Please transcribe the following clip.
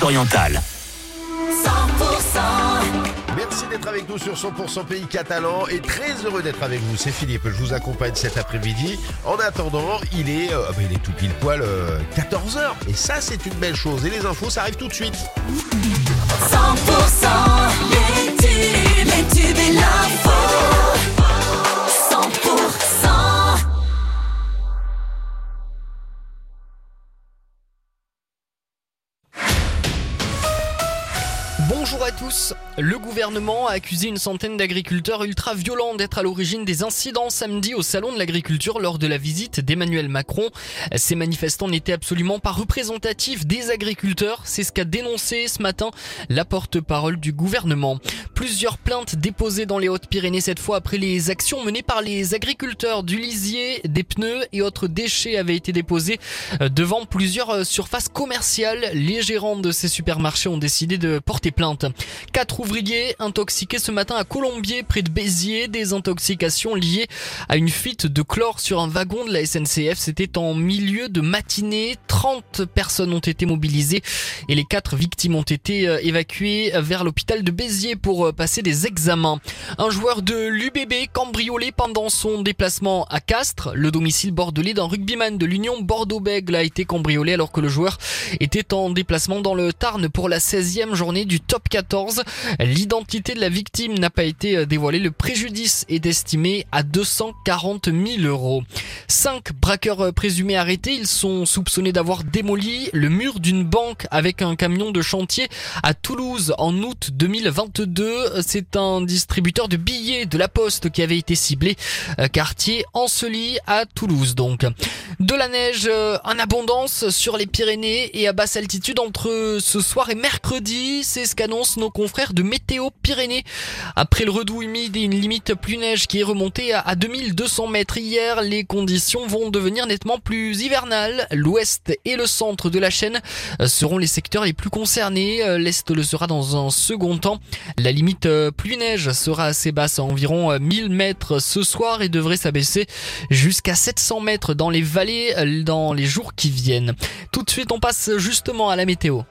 100% Merci d'être avec nous sur 100% Pays Catalan et très heureux d'être avec vous. C'est Philippe, je vous accompagne cet après-midi. En attendant, il est, euh, bah, il est tout pile poil 14h. Et ça, c'est une belle chose. Et les infos, ça arrive tout de suite. 100% Bonjour à tous. Le gouvernement a accusé une centaine d'agriculteurs ultra-violents d'être à l'origine des incidents samedi au Salon de l'Agriculture lors de la visite d'Emmanuel Macron. Ces manifestants n'étaient absolument pas représentatifs des agriculteurs. C'est ce qu'a dénoncé ce matin la porte-parole du gouvernement. Plusieurs plaintes déposées dans les Hautes-Pyrénées cette fois après les actions menées par les agriculteurs du lisier, des pneus et autres déchets avaient été déposées euh, devant plusieurs surfaces commerciales. Les gérants de ces supermarchés ont décidé de porter plainte. Quatre ouvriers intoxiqués ce matin à Colombier, près de Béziers, des intoxications liées à une fuite de chlore sur un wagon de la SNCF. C'était en milieu de matinée. 30 personnes ont été mobilisées et les quatre victimes ont été euh, évacuées vers l'hôpital de Béziers pour passer des examens. Un joueur de l'UBB cambriolé pendant son déplacement à Castres. Le domicile bordelais d'un rugbyman de l'Union Bordeaux-Bègle a été cambriolé alors que le joueur était en déplacement dans le Tarn pour la 16e journée du top 14. L'identité de la victime n'a pas été euh, dévoilée. Le préjudice est estimé à 240 000 euros. Cinq braqueurs euh, présumés arrêtés. Ils sont soupçonnés d'avoir démoli le mur d'une banque avec un camion de chantier à Toulouse en août 2022. C'est un distributeur de billets de la Poste qui avait été ciblé. Euh, Quartier Ancely à Toulouse donc. De la neige en abondance sur les Pyrénées et à basse altitude entre ce soir et mercredi. C'est ce qu'annoncent nos confrères de Météo Pyrénées. Après le redout humide et une limite plus neige qui est remontée à 2200 mètres hier, les conditions vont devenir nettement plus hivernales. L'ouest et le centre de la chaîne seront les secteurs les plus concernés. L'est le sera dans un second temps. La limite pluie neige sera assez basse à environ 1000 mètres ce soir et devrait s'abaisser jusqu'à 700 mètres dans les vallées dans les jours qui viennent. Tout de suite, on passe justement à la météo.